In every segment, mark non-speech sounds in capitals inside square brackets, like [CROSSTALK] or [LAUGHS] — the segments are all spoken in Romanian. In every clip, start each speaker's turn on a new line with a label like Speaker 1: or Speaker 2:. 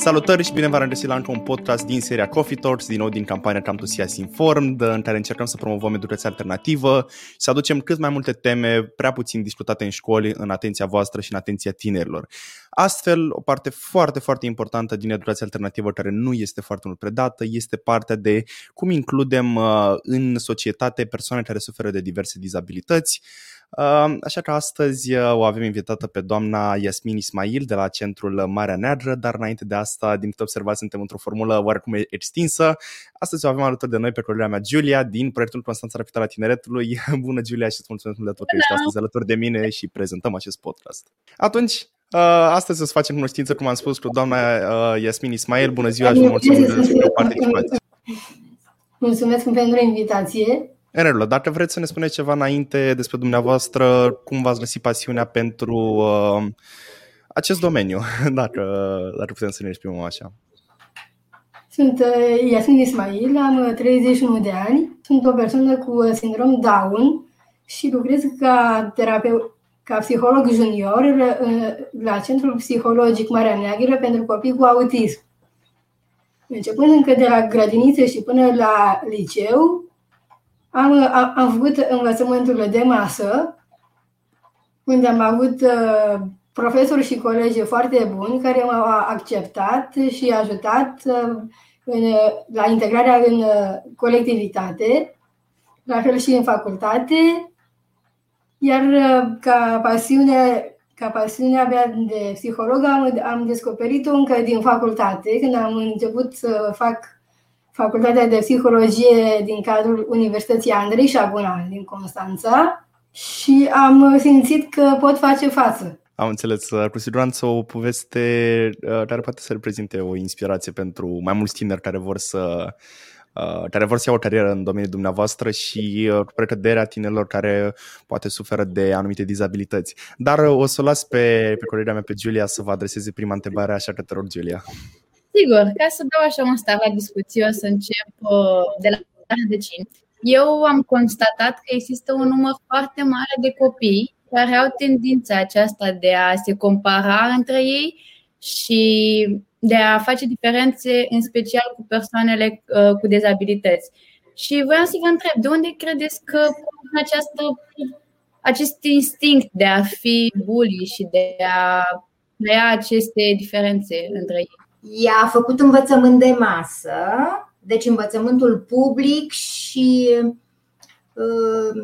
Speaker 1: Salutări și bine v-am regăsit la încă un podcast din seria Coffee Talks, din nou din campania Come to See Us Informed, în care încercăm să promovăm educația alternativă și să aducem cât mai multe teme prea puțin discutate în școli în atenția voastră și în atenția tinerilor. Astfel, o parte foarte, foarte importantă din educația alternativă care nu este foarte mult predată este partea de cum includem uh, în societate persoane care suferă de diverse dizabilități, Așa că astăzi uh, o avem invitată pe doamna Yasmin Ismail de la Centrul Marea Neagră, dar înainte de asta, din câte observați, suntem într-o formulă oarecum extinsă. Astăzi o avem alături de noi pe colega mea Giulia din proiectul Constanța Rapitala Tineretului. [LAUGHS] Bună Giulia și îți mulțumesc mult de tot că ești astăzi alături de mine și prezentăm acest podcast. Atunci, uh, astăzi o să facem cunoștință, cum am spus, cu doamna uh, Yasmin Ismail. Bună ziua și mulțumesc pentru participație.
Speaker 2: Mulțumesc pentru invitație.
Speaker 1: Enrelo, dacă vreți să ne spuneți ceva înainte despre dumneavoastră, cum v-ați găsit pasiunea pentru uh, acest domeniu, [LAUGHS] dacă, dacă putem să ne exprimăm așa.
Speaker 2: Sunt uh, Yasmin Ismail, am 31 uh, de ani, sunt o persoană cu uh, sindrom Down și lucrez ca terapeut ca psiholog junior uh, la Centrul Psihologic Marea Neagră pentru copii cu autism. Începând încă de la grădiniță și până la liceu, am, am, am făcut învățământul de masă, unde am avut uh, profesori și colegi foarte buni care m-au acceptat și ajutat uh, în, la integrarea în uh, colectivitate, la fel și în facultate, iar uh, ca pasiune ca pasiunea mea de psiholog am, am descoperit-o încă din facultate, când am început să fac Facultatea de Psihologie din cadrul Universității Andrei Șagunal din Constanța și am simțit că pot face față.
Speaker 1: Am înțeles. Cu siguranță o poveste uh, care poate să reprezinte o inspirație pentru mai mulți tineri care vor să uh, care vor să iau o carieră în domeniul dumneavoastră și uh, cu precăderea tinerilor care poate suferă de anumite dizabilități. Dar o să o las pe, pe colega mea, pe Giulia, să vă adreseze prima întrebare, așa că te rog, Giulia.
Speaker 3: Sigur, ca să dau așa un start la discuție, o să încep uh, de la rădăcini. Eu am constatat că există un număr foarte mare de copii care au tendința aceasta de a se compara între ei și de a face diferențe, în special cu persoanele uh, cu dezabilități. Și vreau să vă întreb, de unde credeți că această, acest instinct de a fi bully și de a crea aceste diferențe între ei?
Speaker 4: Ea a făcut învățământ de masă, deci învățământul public și uh,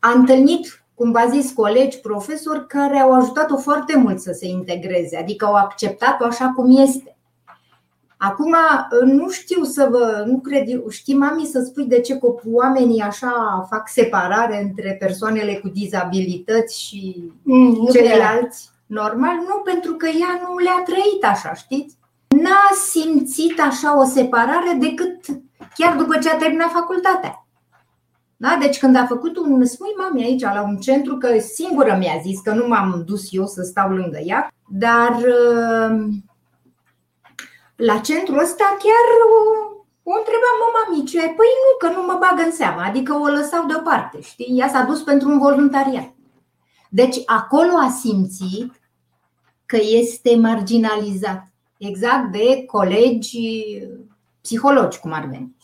Speaker 4: a întâlnit, cum v-a zis, colegi, profesori care au ajutat-o foarte mult să se integreze, adică au acceptat-o așa cum este. Acum, nu știu să vă, nu cred, știi, mami, să spui de ce oamenii așa fac separare între persoanele cu dizabilități și mm, ceilalți? Normal, nu, pentru că ea nu le-a trăit așa, știți? N-a simțit așa o separare decât chiar după ce a terminat facultatea. Da? Deci când a făcut un, spui mami aici la un centru, că singură mi-a zis că nu m-am dus eu să stau lângă ea, dar uh, la centrul ăsta chiar o întrebam, mă, mami, ce? Păi nu, că nu mă bag în seamă, adică o lăsau deoparte, știi? Ea s-a dus pentru un voluntariat. Deci acolo a simțit că este marginalizat exact de colegi psihologi, cum ar veni.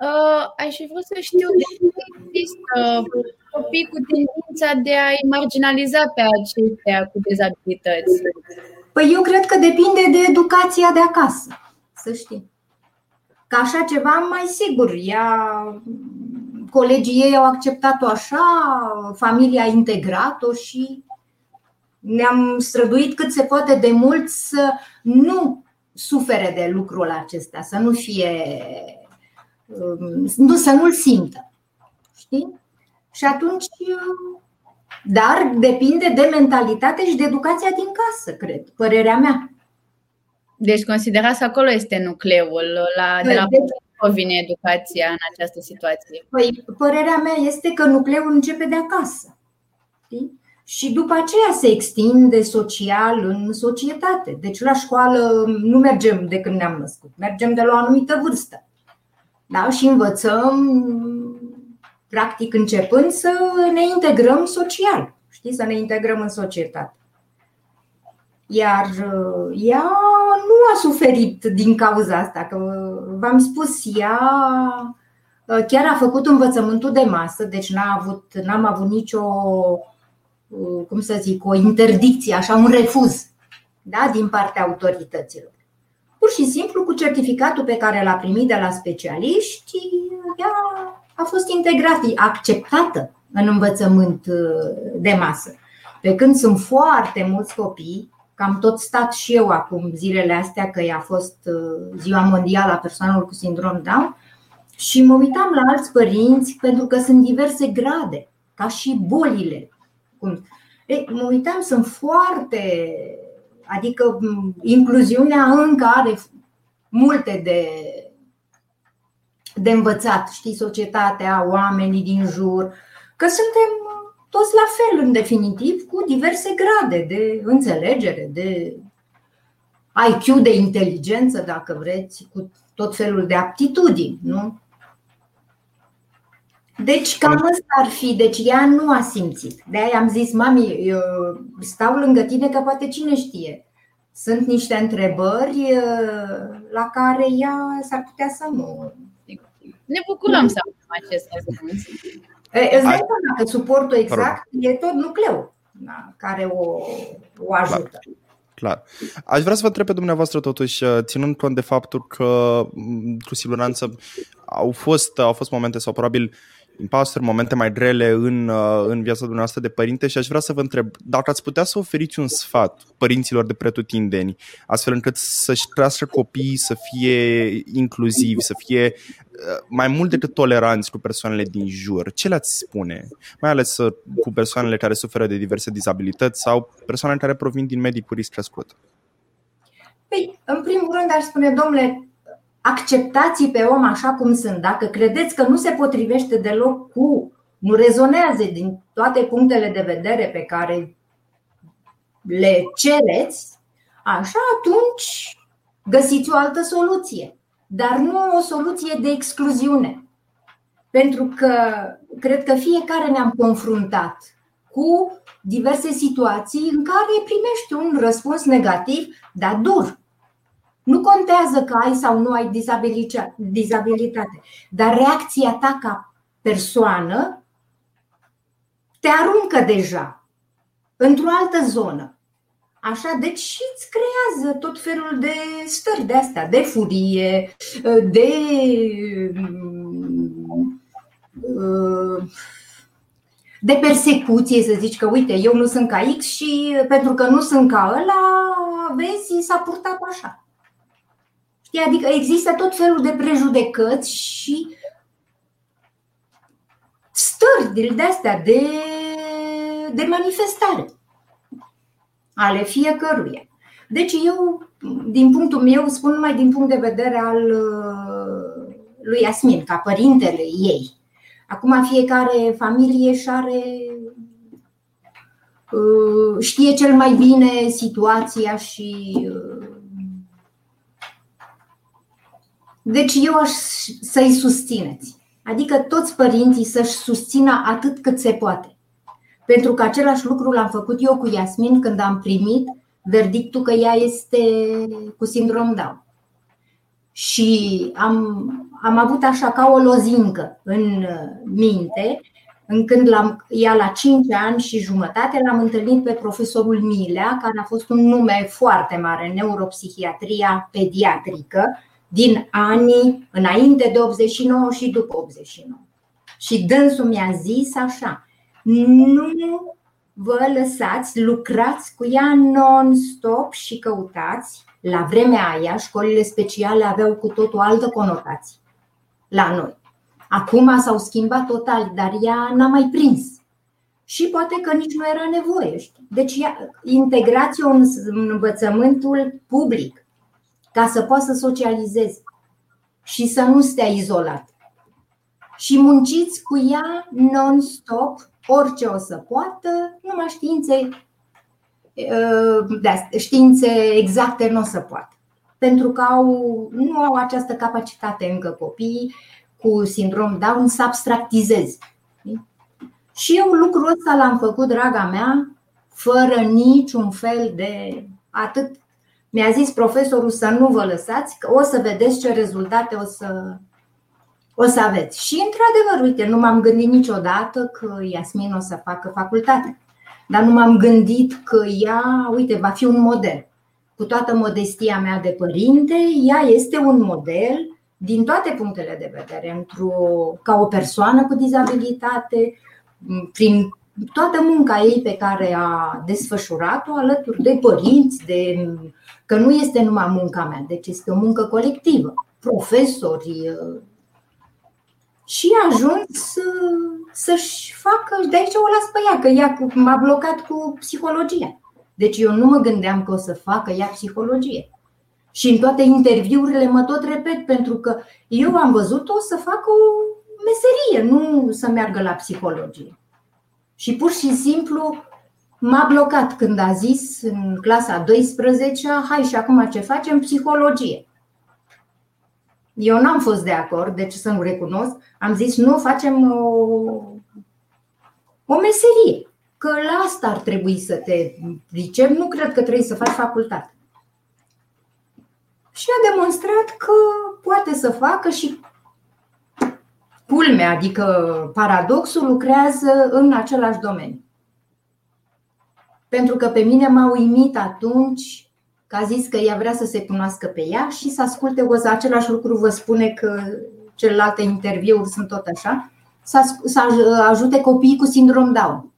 Speaker 3: Uh, aș fi vrut să știu de ce există copii cu tendința de a-i marginaliza pe aceștia cu dezabilități.
Speaker 4: Păi eu cred că depinde de educația de acasă, să știi. Că așa ceva mai sigur. Ea, colegii ei au acceptat-o așa, familia a integrat-o și ne-am străduit cât se poate de mult să nu sufere de lucrul acesta, să nu fie, um, nu, să nu-l simtă. Știi? Și atunci, dar depinde de mentalitate și de educația din casă, cred, părerea mea.
Speaker 3: Deci considerați acolo este nucleul, la, de la de, deci- vine educația în această situație?
Speaker 4: Păi, părerea mea este că nucleul începe de acasă. Știi? Și după aceea se extinde social în societate. Deci la școală nu mergem de când ne-am născut, mergem de la o anumită vârstă. Da? Și învățăm, practic începând să ne integrăm social, știi, să ne integrăm în societate. Iar ea nu a suferit din cauza asta, că v-am spus, ea chiar a făcut învățământul de masă, deci n-a avut, n-am avut nicio, cum să zic, o interdicție, așa, un refuz da, din partea autorităților. Pur și simplu, cu certificatul pe care l-a primit de la specialiști, ea a fost integrată, acceptată în învățământ uh, de masă. Pe când sunt foarte mulți copii, că am tot stat și eu acum zilele astea, că a fost uh, ziua mondială a persoanelor cu sindrom Down, și mă uitam la alți părinți pentru că sunt diverse grade, ca și bolile. Ei, mă uitam, sunt foarte Adică incluziunea încă are multe de, de învățat, știi, societatea, oamenii din jur, că suntem toți la fel, în definitiv, cu diverse grade de înțelegere, de IQ, de inteligență, dacă vreți, cu tot felul de aptitudini, nu? Deci cam asta ar fi, deci ea nu a simțit. De aia am zis, mami, eu stau lângă tine că poate cine știe. Sunt niște întrebări uh, la care ea s-ar putea să nu.
Speaker 3: Ne bucurăm să avem acest răspuns.
Speaker 4: Îți dai seama că suportul exact e tot nucleul da, care o, o ajută.
Speaker 1: Clar. Clar. Aș vrea să vă întreb pe dumneavoastră totuși, uh, ținând cont de faptul că cu siguranță au fost, au fost momente sau probabil impasuri, momente mai grele în, uh, în viața dumneavoastră de părinte și aș vrea să vă întreb dacă ați putea să oferiți un sfat părinților de pretutindeni, astfel încât să-și crească copiii să fie inclusivi, să fie uh, mai mult decât toleranți cu persoanele din jur. Ce le-ați spune? Mai ales uh, cu persoanele care suferă de diverse dizabilități sau persoane care provin din medii cu risc crescut.
Speaker 4: Păi, în primul rând aș spune, domnule, acceptați pe om așa cum sunt. Dacă credeți că nu se potrivește deloc cu, nu rezonează din toate punctele de vedere pe care le cereți, așa atunci găsiți o altă soluție. Dar nu o soluție de excluziune. Pentru că cred că fiecare ne-am confruntat cu diverse situații în care primești un răspuns negativ, dar dur. Nu contează că ai sau nu ai dizabilitate, dar reacția ta ca persoană te aruncă deja într-o altă zonă. Așa, deci și îți creează tot felul de stări de astea, de furie, de de persecuție, să zici că uite, eu nu sunt ca X și pentru că nu sunt ca ăla, vezi, s-a purtat așa. Știi? Adică există tot felul de prejudecăți și stări de astea de, de manifestare ale fiecăruia. Deci eu, din punctul meu, spun numai din punct de vedere al uh, lui Asmin, ca părintele ei. Acum fiecare familie și are uh, știe cel mai bine situația și uh, Deci eu aș să-i susțineți. Adică toți părinții să-și susțină atât cât se poate. Pentru că același lucru l-am făcut eu cu Iasmin când am primit verdictul că ea este cu sindrom Down. Și am, am avut așa ca o lozincă în minte, când l-am, ea la 5 ani și jumătate l-am întâlnit pe profesorul Milea, care a fost un nume foarte mare în neuropsihiatria pediatrică, din anii înainte de 89 și după 89. Și dânsul mi-a zis așa, nu vă lăsați, lucrați cu ea non-stop și căutați. La vremea aia, școlile speciale aveau cu tot o altă conotație la noi. Acum s-au schimbat total, dar ea n-a mai prins. Și poate că nici nu era nevoie. Deci integrați-o în învățământul public ca să poată să socializeze și să nu stea izolat. Și munciți cu ea non-stop, orice o să poată, numai științe, de științe exacte nu o să poată. Pentru că au, nu au această capacitate încă copiii cu sindrom Down să abstractizeze. Și eu lucrul ăsta l-am făcut, draga mea, fără niciun fel de atât mi-a zis profesorul să nu vă lăsați, că o să vedeți ce rezultate o să, o să aveți. Și într-adevăr, uite, nu m-am gândit niciodată că Iasmin o să facă facultate. Dar nu m-am gândit că ea, uite, va fi un model. Cu toată modestia mea de părinte, ea este un model din toate punctele de vedere, într-o, ca o persoană cu dizabilitate, prin toată munca ei pe care a desfășurat-o alături de părinți, de, că nu este numai munca mea, deci este o muncă colectivă, profesori. Și a ajuns să-și facă, de aici o las pe ea, că ea m-a blocat cu psihologia. Deci eu nu mă gândeam că o să facă ea psihologie. Și în toate interviurile mă tot repet, pentru că eu am văzut-o să facă o meserie, nu să meargă la psihologie. Și pur și simplu m-a blocat când a zis în clasa 12 hai și acum ce facem? Psihologie. Eu n-am fost de acord, deci să nu recunosc. Am zis nu, facem o, o meserie. Că la asta ar trebui să te pricep, nu cred că trebuie să faci facultate. Și a demonstrat că poate să facă și culmea, adică paradoxul, lucrează în același domeniu. Pentru că pe mine m-a uimit atunci că a zis că ea vrea să se cunoască pe ea și să asculte o același lucru vă spune că celelalte interviuri sunt tot așa, să ajute copiii cu sindrom Down.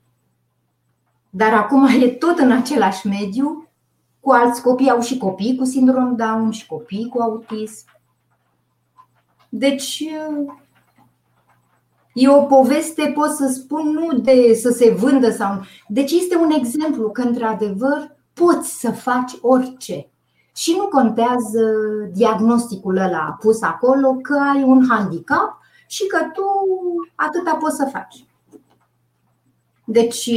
Speaker 4: Dar acum e tot în același mediu, cu alți copii, au și copii cu sindrom Down și copii cu autism. Deci E o poveste, pot să spun, nu de să se vândă sau. Deci este un exemplu că, într-adevăr, poți să faci orice. Și nu contează diagnosticul ăla pus acolo că ai un handicap și că tu atâta poți să faci. Deci,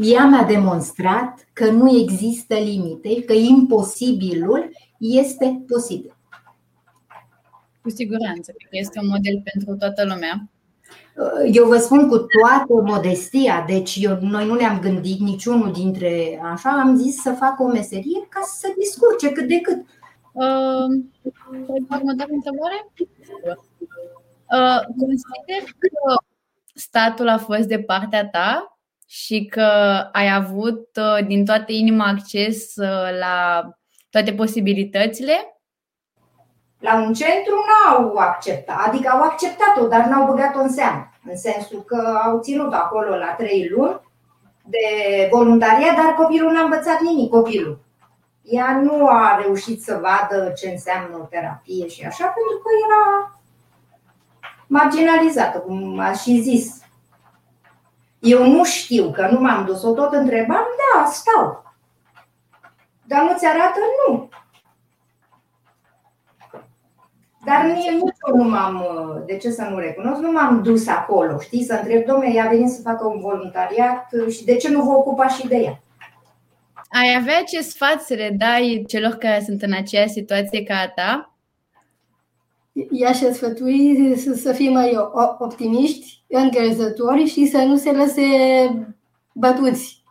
Speaker 4: ea mi-a demonstrat că nu există limite, că imposibilul este posibil.
Speaker 3: Cu siguranță, că este un model pentru toată lumea.
Speaker 4: Eu vă spun cu toată modestia, deci eu, noi nu ne-am gândit niciunul dintre așa, am zis să fac o meserie ca să se discurce cât de cât. Uh,
Speaker 3: următoarea întrebare? Uh, consider că statul a fost de partea ta și că ai avut uh, din toată inima acces uh, la toate posibilitățile?
Speaker 4: La un centru n-au acceptat, adică au acceptat-o, dar n-au băgat-o în seamă. În sensul că au ținut acolo la trei luni de voluntariat, dar copilul n-a învățat nimic, copilul. Ea nu a reușit să vadă ce înseamnă o terapie și așa, pentru că era marginalizată, cum a și zis. Eu nu știu, că nu m-am dus, o tot întrebam, da, stau. Dar nu ți arată? Nu. Dar nici, nici eu nu m-am, de ce să nu recunosc, nu m-am dus acolo, știi, să întreb, domnule, ea a venit să facă un voluntariat și de ce nu vă ocupa și de ea?
Speaker 3: Ai avea ce sfat să le dai celor care sunt în aceeași situație ca a ta?
Speaker 2: Ea și sfătui să, să fie mai optimiști, încrezători și să nu se lăse bătuți.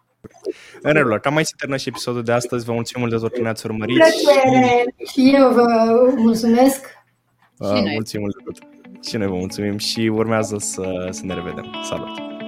Speaker 1: În regulă, cam mai se termină și episodul de astăzi. Vă mulțumim mult de tot că ne-ați urmărit.
Speaker 2: Plăcere. Și eu vă mulțumesc.
Speaker 1: Uh, mulțumim mult de tot. Și noi vă mulțumim și urmează să, să ne revedem. Salut!